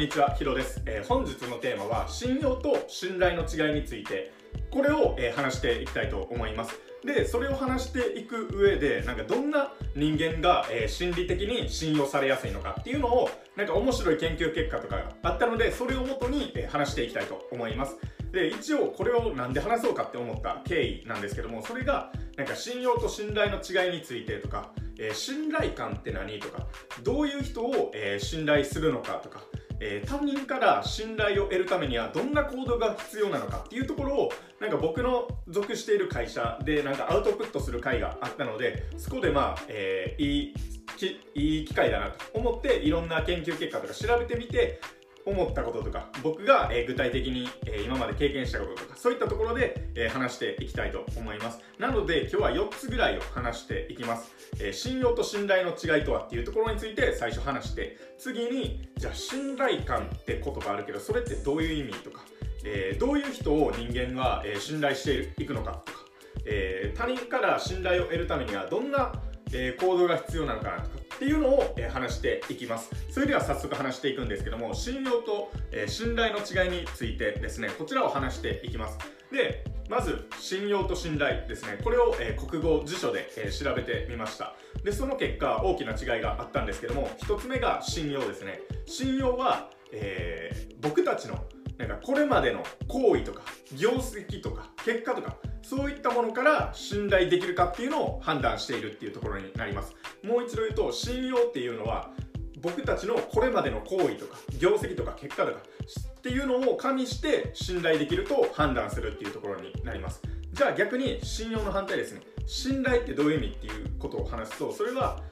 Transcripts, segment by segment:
にちは、ヒロです、えー本日のテーマは信用と信頼の違いについて。これを、えー話していきたいと思います。でそれを話していく上でなんかどんな人間が、えー心理的に信用されやすいのかっていうのをなんか面白い研究結果とかがあったのでそれをもとに、え話していきたいと思います。で一応これをなんで話そうかって思った経緯なんですけどもそれがなんか信用と信頼の違いについてとか、えー信頼感って何とかどういう人を、えー信頼するのかとか、えー他人から信頼を得るためにはどんな行動が必要なのかっていうところをなんか僕の属している会社でなんかアウトプットする会があったのでそこでまあ、えーいいいい機会だなと思っていろんな研究結果とか調べてみて思ったこととか僕が、え具体的に、え今まで経験したこととかそういったところで、え話していきたいと思います。なので今日は4つぐらいを話していきます、え信用と信頼の違いとはっていうところについて最初話して次にじゃあ信頼感って言葉あるけどそれってどういう意味とか、えどういう人を人間が、え信頼していくのかとか、え他人から信頼を得るためにはどんな、え行動が必要なのかなとかっていうのを、え話していきます。それでは早速話していくんですけども信用と、え信頼の違いについてですねこちらを話していきます。でまず信用と信頼ですね。これを、え国語辞書で、え調べてみました。でその結果大きな違いがあったんですけども1つ目が信用ですね。信用は、えー僕たちのなんかこれまでの行為とか業績とか結果とかそういったものから信頼できるかっていうのを判断しているっていうところになります。もう一度言うと信用っていうのは僕たちのこれまでの行為とか業績とか結果とかっていうのを加味して信頼できると判断するっていうところになります。じゃあ逆に信用の反対ですね。信頼ってどういう意味っていうことを話すとそれは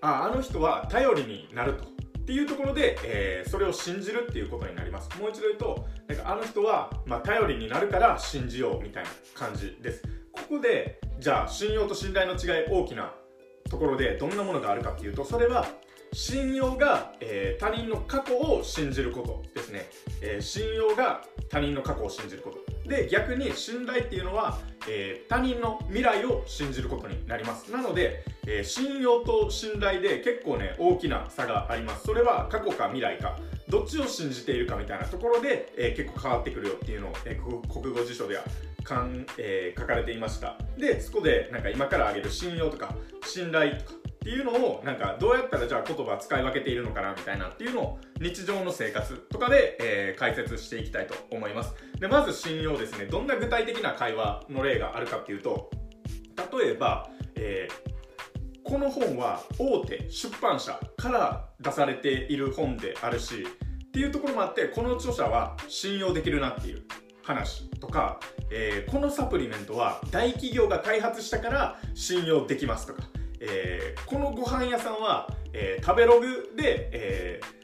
ああの人は頼りになると。っていうところで、えーそれを信じるっていうことになります。もう一度言うとなんかあの人は、まあ、頼りになるから信じようみたいな感じです。ここでじゃあ信用と信頼の違い大きなところでどんなものがあるかっていうとそれは信用が、えー他人の過去を信じることですね、えー信用が他人の過去を信じること。で逆に信頼っていうのは、えー他人の未来を信じることになります。なので、えー信用と信頼で結構ね大きな差があります。それは過去か未来かどっちを信じているかみたいなところで、えー結構変わってくるよっていうのを、え国語辞書ではかん、え書かれていました。でそこでなんか今から挙げる信用とか信頼とかっていうのをなんかどうやったらじゃあ言葉使い分けているのかなみたいなっていうのを日常の生活とかで、えー解説していきたいと思います。でまず信用ですね。どんな具体的な会話の例があるかっていうと例えば、えーこの本は大手出版社から出されている本であるしっていうところもあってこの著者は信用できるなっていう話とか、えーこのサプリメントは大企業が開発したから信用できますとか、えーこのご飯屋さんは、えー食べログで、えー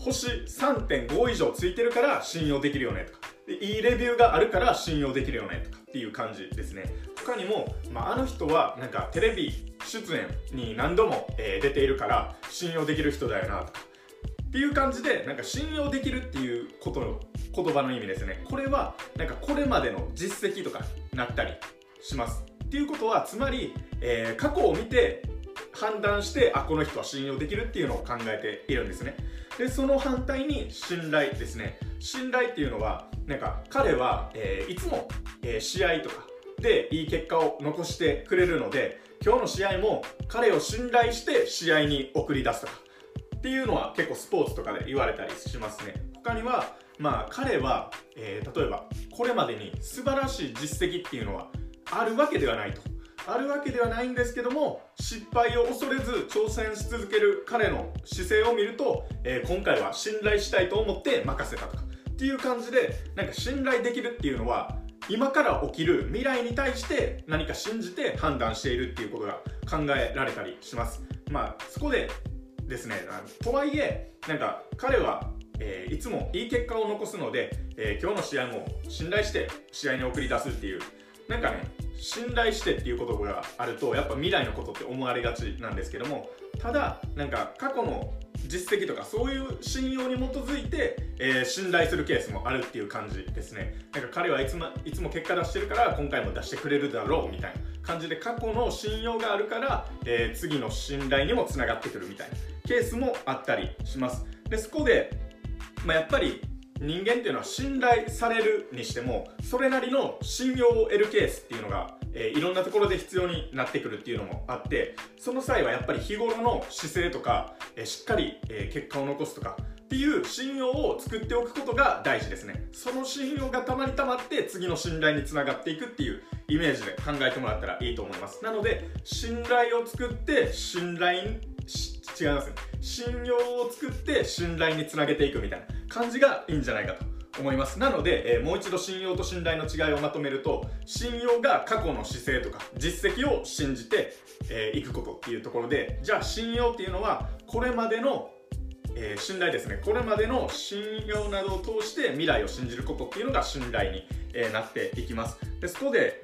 星3.5以上ついてるから信用できるよねとか。でいいレビューがあるから信用できるよねとかっていう感じですね。他にも、まあ、あの人はなんかテレビ出演に何度も、えー出ているから信用できる人だよなとか。っていう感じでなんか信用できるっていうことの言葉の意味ですね。これはなんかこれまでの実績とかになったりします。っていうことはつまり、えー過去を見て判断してあこの人は信用できるっていうのを考えているんですね。でその反対に信頼ですね。信頼っていうのはなんか彼は、えーいつも、えー試合とかでいい結果を残してくれるので今日の試合も彼を信頼して試合に送り出すとかっていうのは結構スポーツとかで言われたりしますね。他にはまあ彼は、えー例えばこれまでに素晴らしい実績っていうのはあるわけではないと。あるわけではないんですけども失敗を恐れず挑戦し続ける彼の姿勢を見ると、えー今回は信頼したいと思って任せたとかっていう感じでなんか信頼できるっていうのは今から起きる未来に対して何か信じて判断しているっていうことが考えられたりします。まあそこでですねとはいえなんか彼は、えーいつもいい結果を残すので、えー今日の試合も信頼して試合に送り出すっていうなんかね信頼してっていうことがあるとやっぱ未来のことって思われがちなんですけどもただなんか過去の実績とかそういう信用に基づいて、えー信頼するケースもあるっていう感じですね。なんか彼はいつもいつも結果出してるから今回も出してくれるだろうみたいな感じで過去の信用があるから、えー次の信頼にもつながってくるみたいなケースもあったりします。でそこでまあ、やっぱり人間っていうのは信頼されるにしてもそれなりの信用を得るケースっていうのが、えー、いろんなところで必要になってくるっていうのもあってその際はやっぱり日頃の姿勢とか、えー、しっかり、えー、結果を残すとかっていう信用を作っておくことが大事ですね。その信用がたまりたまって次の信頼につながっていくっていうイメージで考えてもらったらいいと思います。なので信頼を作って信頼違います信用を作って信頼につなげていくみたいな感じがいいんじゃないかと思います。なので、えー、もう一度信用と信頼の違いをまとめると信用が過去の姿勢とか実績を信じてい、えー、くことっていうところでじゃあ信用っていうのはこれまでのえー、信頼ですね。これまでの信用などを通して未来を信じることっていうのが信頼に、え、なっていきます。でそこで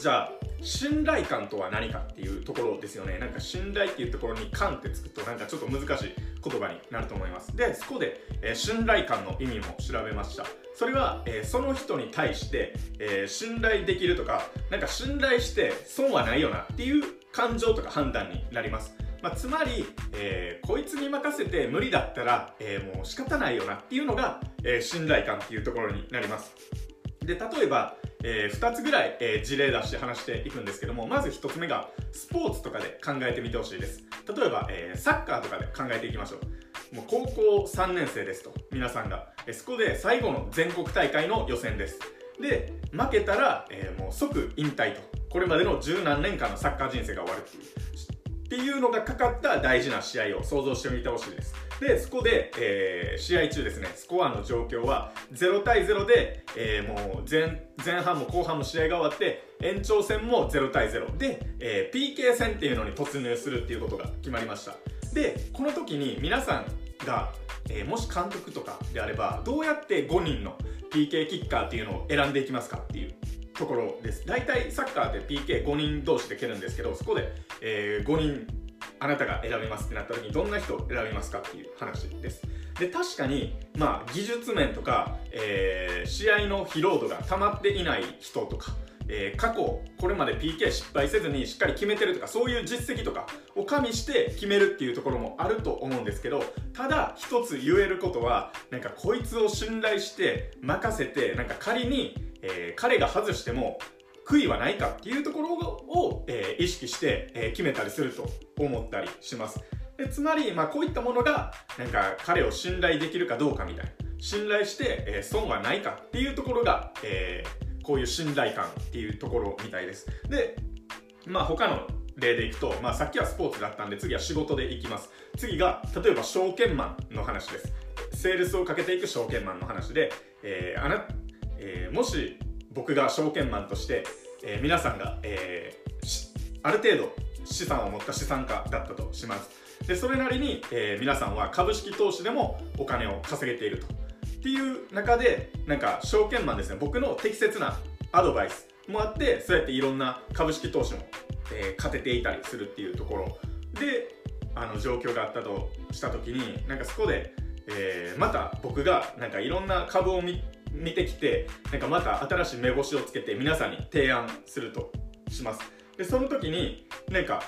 じゃあ信頼感とは何かっていうところですよね。なんか信頼っていうところに感ってつくとなんかちょっと難しい言葉になると思います。でそこで、えー、信頼感の意味も調べました。それは、えー、その人に対して、えー、信頼できるとかなんか信頼して損はないよなっていう感情とか判断になります。まあ、つまり、えー、こいつに任せて無理だったら、えー、もう仕方ないよなっていうのが、えー、信頼感っていうところになります。で例えば、え2つぐらい、え事例出して話していくんですけどもまず1つ目がスポーツとかで考えてみてほしいです。例えば、えサッカーとかで考えていきましょう。もう高校3年生ですと皆さんが、えそこで最後の全国大会の予選です。で負けたら、えもう即引退と。これまでの十何年間のサッカー人生が終わるっていう。っていうのがかかった大事な試合を想像してみてほしいです。で、そこで、えー、試合中ですね、スコアの状況は0対0で、えー、もう前前半も後半も試合が終わって、延長戦も0対0で、えー、PK 戦っていうのに突入するっていうことが決まりました。で、この時に皆さんが、えもし監督とかであれば、どうやって5人の PK キッカーっていうのを選んでいきますかっていうところです。大体サッカーって PK5 人同士で蹴るんですけどそこで、えー、5人あなたが選びますってなった時にどんな人を選びますかっていう話です。で確かに、まあ、技術面とか、えー、試合の疲労度が溜まっていない人とかえー、過去これまで PK 失敗せずにしっかり決めてるとかそういう実績とかを加味して決めるっていうところもあると思うんですけどただ一つ言えることはなんかこいつを信頼して任せてなんか仮にえー、彼が外しても悔いはないかっていうところを、えー、意識して、えー、決めたりすると思ったりします。でつまり、まあ、こういったものがなんか彼を信頼できるかどうかみたいな。信頼して、えー、損はないかっていうところが、えー、こういう信頼感っていうところみたいです。でまあ他の例でいくと、まあ、さっきはスポーツだったんで次は仕事でいきます。次が例えば証券マンの話です。セールスをかけていく証券マンの話で、えー、あなえー、もし僕が証券マンとして、えー、皆さんが、えー、ある程度資産を持った資産家だったとします。でそれなりに、えー、皆さんは株式投資でもお金を稼げていると。っていう中でなんか証券マンですね。僕の適切なアドバイスもあってそうやっていろんな株式投資も、えー、勝てていたりするっていうところ。であの状況があったとした時になんかそこで、えー、また僕がなんかいろんな株を見見てきてなんかまた新しい目星をつけて皆さんに提案するとします。でその時になんか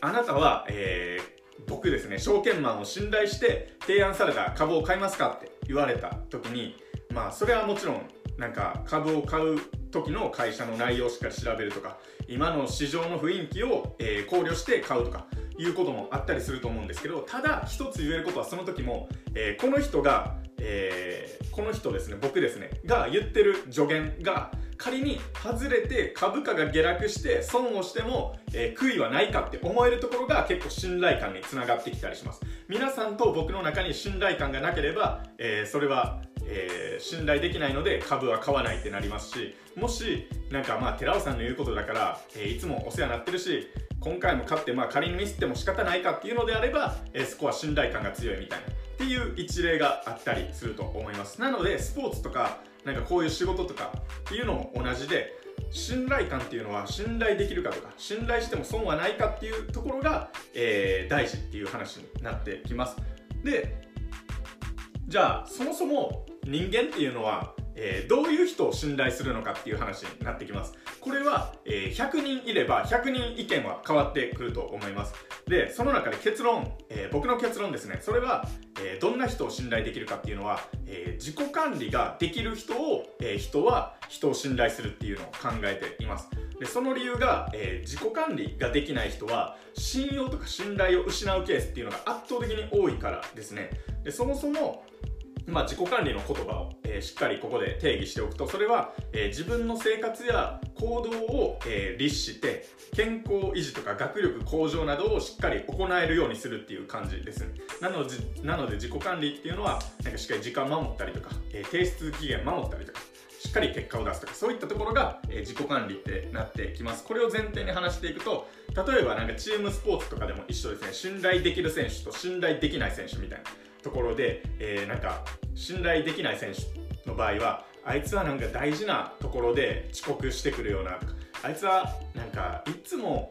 あなたは、えー、僕ですね証券マンを信頼して提案された株を買いますかって言われた時にまあそれはもちろんなんか株を買う時の会社の内容をしっかり調べるとか今の市場の雰囲気を、えー、考慮して買うとかいうこともあったりすると思うんですけどただ一つ言えることはその時も、えー、この人がえー、この人ですね僕ですねが言ってる助言が仮に外れて株価が下落して損をしても、えー、悔いはないかって思えるところが結構信頼感につながってきたりします。皆さんと僕の中に信頼感がなければ、えー、それは、えー、信頼できないので株は買わないってなりますしもしなんかまあ寺尾さんの言うことだから、えいつもお世話になってるし今回も勝ってまあ仮にミスっても仕方ないかっていうのであれば、えそこは信頼感が強いみたいな。っていう一例があったりすると思います。なのでスポーツとかなんかこういう仕事とかっていうのも同じで信頼感っていうのは信頼できるかとか信頼しても損はないかっていうところが、えー、大事っていう話になってきます。でじゃあそもそも人間っていうのはえー、どういう人を信頼するのかっていう話になってきます。これは、えー、100人いれば100人意見は変わってくると思います。でその中で結論、えー、僕の結論ですね。それは、えー、どんな人を信頼できるかっていうのは、えー、自己管理ができる人を、えー、人は人を信頼するっていうのを考えています。でその理由が、え自己管理ができない人は信用とか信頼を失うケースっていうのが圧倒的に多いからですね。でそもそもまあ、自己管理の言葉を、えー、しっかりここで定義しておくとそれは、えー、自分の生活や行動を、えー、律して健康維持とか学力向上などをしっかり行えるようにするっていう感じです。なのでなので自己管理っていうのはなんかしっかり時間守ったりとか、え提出期限守ったりとかしっかり結果を出すとかそういったところが、え自己管理ってなってきます。これを前提に話していくと例えばなんかチームスポーツとかでも一緒ですね。信頼できる選手と信頼できない選手みたいなところで、えー、なんか信頼できない選手の場合はあいつはなんか大事なところで遅刻してくるようなとかあいつはなんかいつも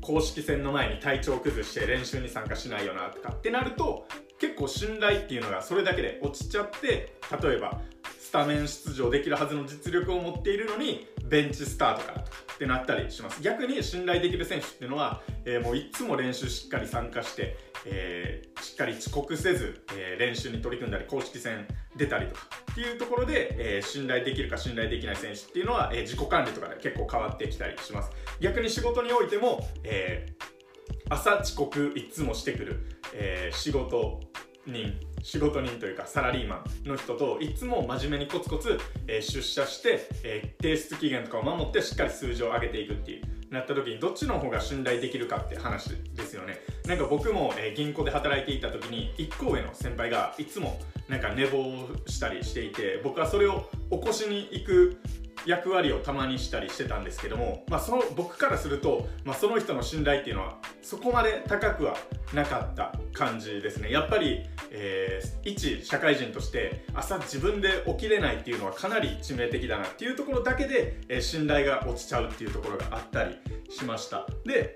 公式戦の前に体調崩して練習に参加しないよなとかってなると結構信頼っていうのがそれだけで落ちちゃって例えばスタメン出場できるはずの実力を持っているのにベンチスタートからとかってなったりします。逆に信頼できる選手っていうのは、えー、もういつも練習しっかり参加して、えー、しっかり遅刻せず、えー、練習に取り組んだり公式戦出たりとかっていうところで、え信頼できるか信頼できない選手っていうのは、え自己管理とかで結構変わってきたりします。逆に仕事においても、え朝遅刻いつもしてくる、え仕事人仕事人というかサラリーマンの人といつも真面目にコツコツ、えー、出社して、えー、提出期限とかを守ってしっかり数字を上げていくっていう。なった時にどっちの方が信頼できるかって話ですよね。なんか僕も、えー、銀行で働いていた時に1個上の先輩がいつもなんか寝坊したりしていて僕はそれを起こしに行く役割をたまにしたりしてたんですけども、まあ、その僕からすると、まあ、その人の信頼っていうのはそこまで高くはなかった感じですね。やっぱり、えー、一社会人として朝自分で起きれないっていうのはかなり致命的だなっていうところだけで、えー、信頼が落ちちゃうっていうところがあったりしました。で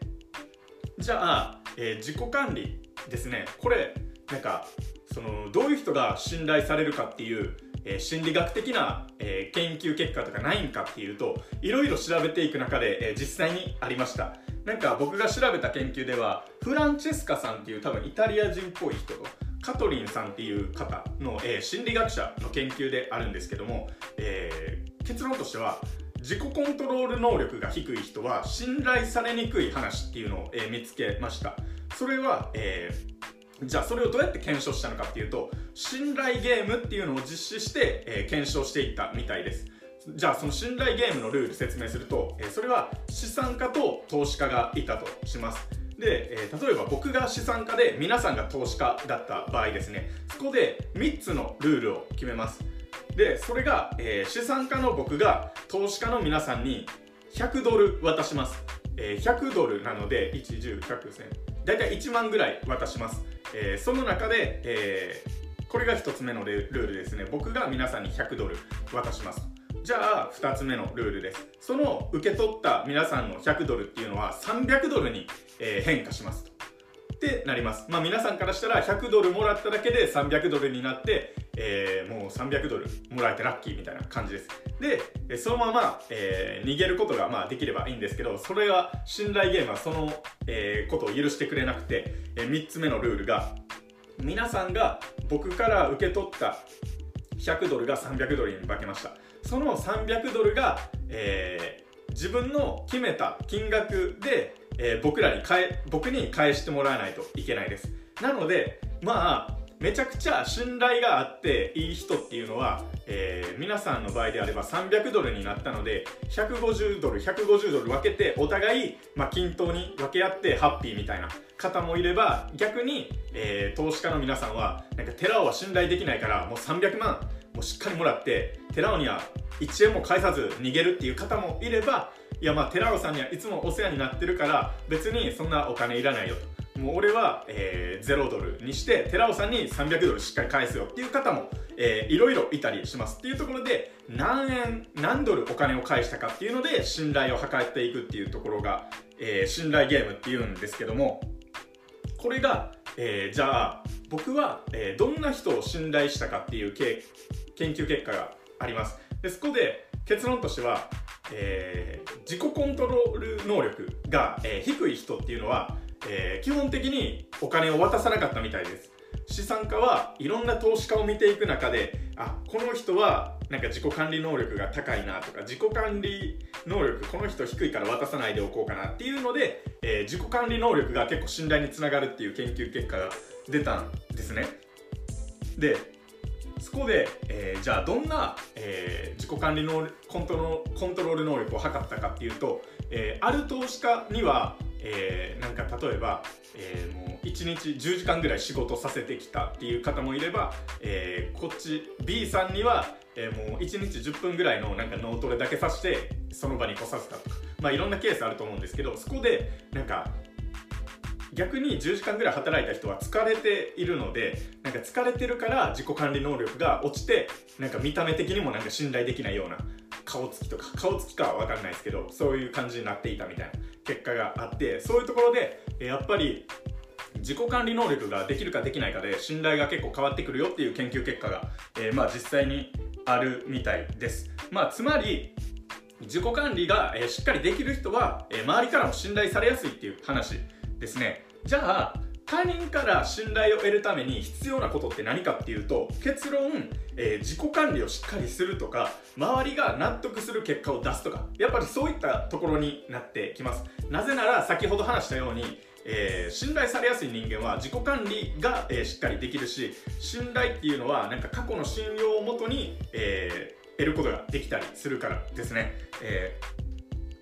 じゃあ、えー、自己管理ですね。これなんかそのどういう人が信頼されるかっていうえー、心理学的な、えー、研究結果とかないんかっていうといろいろ調べていく中で、えー、実際にありました。なんか僕が調べた研究ではフランチェスカさんっていう多分イタリア人っぽい人とカトリンさんっていう方の、え心理学者の研究であるんですけども、え結論としては自己コントロール能力が低い人は信頼されにくい話っていうのを、え見つけました。それは、えじゃあそれをどうやって検証したのかっていうと信頼ゲームっていうのを実施して、えー、検証していったみたいです。じゃあその信頼ゲームのルール説明すると、えー、それは資産家と投資家がいたとします。で、えー、例えば僕が資産家で皆さんが投資家だった場合ですね。そこで3つのルールを決めます。でそれが、えー、資産家の僕が投資家の皆さんに100ドル渡します、えー、100ドルなので1 1 0 1 0 0 1000大体1万ぐらい渡します。えー、その中で、えー、これが1つ目のルールですね。僕が皆さんに100ドル渡します。じゃあ2つ目のルールです。その受け取った皆さんの100ドルっていうのは300ドルに、えー、変化します。ってなります。まあ皆さんからしたら100ドルもらっただけで300ドルになって、えー、もう300ドルもらえてラッキーみたいな感じです。でそのまま、えー、逃げることがまあできればいいんですけどそれは信頼ゲームはその、えー、ことを許してくれなくて、えー、3つ目のルールが皆さんが僕から受け取った100ドルが300ドルに化けました。その300ドルが、えー、自分の決めた金額で、えー、僕らに返僕に返してもらわないといけないです。なのでまあめちゃくちゃ信頼があっていい人っていうのは、えー、皆さんの場合であれば300ドルになったので150ドル150ドル分けてお互い、まあ、均等に分け合ってハッピーみたいな方もいれば逆に、えー、投資家の皆さんはなんか寺尾は信頼できないからもう300万もうしっかりもらって寺尾には1円も返さず逃げるっていう方もいればいやまあ寺尾さんにはいつもお世話になってるから別にそんなお金いらないよと。もう俺は、えー、0ドルにして寺尾さんに300ドルしっかり返すよっていう方も、えー、いろいろいたりしますっていうところで何円何ドルお金を返したかっていうので信頼を図っていくっていうところが、えー、信頼ゲームっていうんですけどもこれが、えー、じゃあ僕は、えー、どんな人を信頼したかっていう研究結果があります。でそこで結論としては、えー、自己コントロール能力が、えー、低い人っていうのはえー、基本的にお金を渡さなかったみたいです。資産家はいろんな投資家を見ていく中であこの人はなんか自己管理能力が高いなとか自己管理能力この人低いから渡さないでおこうかなっていうので、え、自己管理能力が結構信頼につながるっていう研究結果が出たんですね。でそこで、えー、じゃあどんな、えー、自己管理能力コントロコントロール能力を測ったかっていうと、えー、ある投資家には、えー、なんか例えば、えー、もう1日10時間ぐらい仕事させてきたっていう方もいれば、えー、こっち B さんには、えー、もう1日10分ぐらいのなんか脳トレだけさしてその場に来させたとかまあいろんなケースあると思うんですけどそこでなんか逆に10時間ぐらい働いた人は疲れているのでなんか疲れてるから自己管理能力が落ちてなんか見た目的にもなんか信頼できないような顔つきとか顔つきかは分かんないですけどそういう感じになっていたみたいな結果があってそういうところでやっぱり自己管理能力ができるかできないかで信頼が結構変わってくるよっていう研究結果が、えー、まあ実際にあるみたいです。まあ、つまり自己管理が、えー、しっかりできる人は、えー、周りからも信頼されやすいっていう話ですね。じゃあ他人から信頼を得るために必要なことって何かっていうと結論、えー、自己管理をしっかりするとか周りが納得する結果を出すとかやっぱりそういったところになってきます。なぜなら先ほど話したようにえー、信頼されやすい人間は自己管理が、えー、しっかりできるし信頼っていうのはなんか過去の信用をもとに、えー、得ることができたりするからですね、え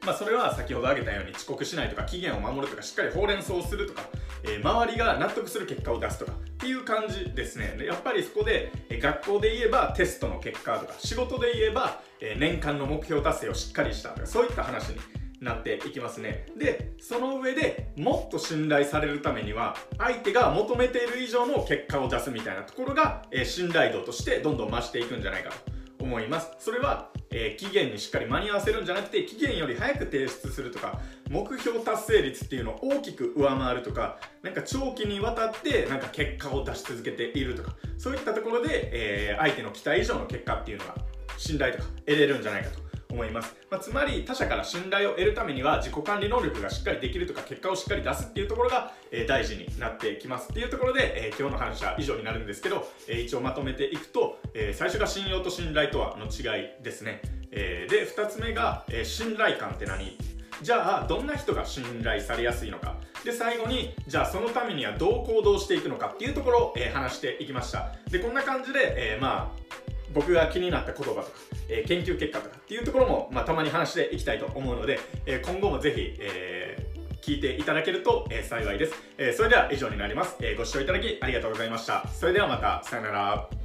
まあ、それは先ほど挙げたように遅刻しないとか期限を守るとかしっかりほうれん草をするとか、えー、周りが納得する結果を出すとかっていう感じですね。やっぱりそこで、えー、学校で言えばテストの結果とか仕事で言えば、えー、年間の目標達成をしっかりしたとかそういった話になっていきますね。でその上でもっと信頼されるためには相手が求めている以上の結果を出すみたいなところが、え信頼度としてどんどん増していくんじゃないかと。思います。それは、えー、期限にしっかり間に合わせるんじゃなくて期限より早く提出するとか目標達成率っていうのを大きく上回るとかなんか長期にわたってなんか結果を出し続けているとかそういったところで、えー、相手の期待以上の結果っていうのが信頼とか得れるんじゃないかと。思います、まあ、つまり他者から信頼を得るためには自己管理能力がしっかりできるとか結果をしっかり出すっていうところが、え、大事になってきます。っていうところで、え、今日の話は以上になるんですけど、え、一応まとめていくと、え最初が信用と信頼とはの違いですね、えで2つ目が、え信頼感って何？じゃあどんな人が信頼されやすいのか？で最後にじゃあそのためにはどう行動していくのかっていうところを、え話していきました。でこんな感じで、えまあ僕が気になった言葉とか、えー、研究結果とかっていうところも、まあ、たまに話していきたいと思うので、えー、今後もぜひ、えー、聞いていただけると、え幸いです、えそれでは以上になります、えご視聴いただきありがとうございました。それではまた。さよなら。